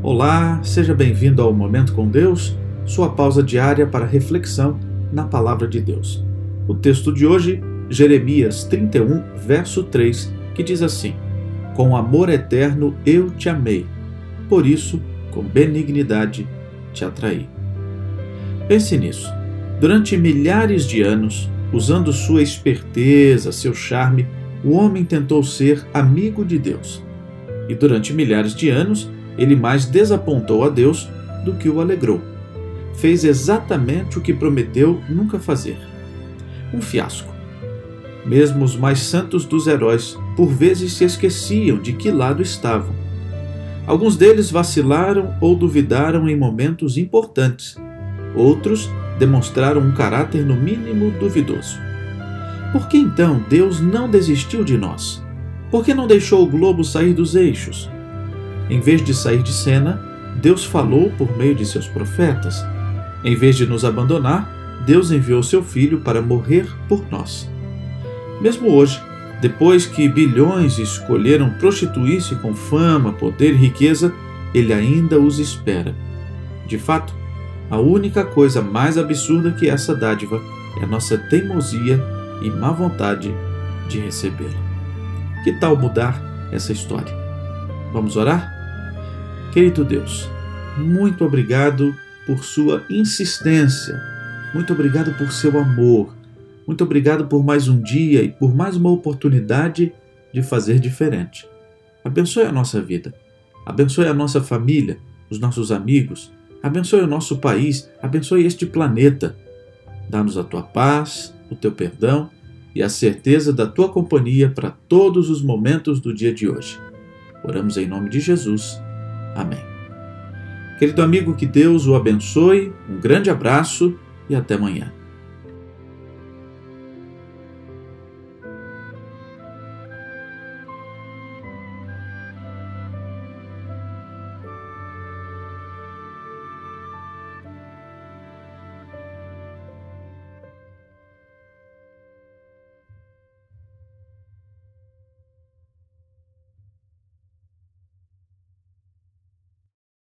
Olá, seja bem-vindo ao Momento com Deus, sua pausa diária para reflexão na Palavra de Deus. O texto de hoje, Jeremias 31, verso 3, que diz assim: Com amor eterno eu te amei, por isso, com benignidade te atraí. Pense nisso. Durante milhares de anos, usando sua esperteza, seu charme, o homem tentou ser amigo de Deus. E durante milhares de anos, ele mais desapontou a Deus do que o alegrou. Fez exatamente o que prometeu nunca fazer. Um fiasco. Mesmo os mais santos dos heróis, por vezes se esqueciam de que lado estavam. Alguns deles vacilaram ou duvidaram em momentos importantes. Outros demonstraram um caráter no mínimo duvidoso. Por que então Deus não desistiu de nós? Por que não deixou o globo sair dos eixos? Em vez de sair de cena, Deus falou por meio de seus profetas. Em vez de nos abandonar, Deus enviou seu Filho para morrer por nós. Mesmo hoje, depois que bilhões escolheram prostituir-se com fama, poder e riqueza, ele ainda os espera. De fato, a única coisa mais absurda que essa dádiva é a nossa teimosia e má vontade de recebê-la. Que tal mudar essa história? Vamos orar? Querido Deus, muito obrigado por sua insistência, muito obrigado por seu amor, muito obrigado por mais um dia e por mais uma oportunidade de fazer diferente. Abençoe a nossa vida, abençoe a nossa família, os nossos amigos, abençoe o nosso país, abençoe este planeta. Dá-nos a tua paz, o teu perdão e a certeza da tua companhia para todos os momentos do dia de hoje. Oramos em nome de Jesus. Amém. Querido amigo, que Deus o abençoe, um grande abraço e até amanhã.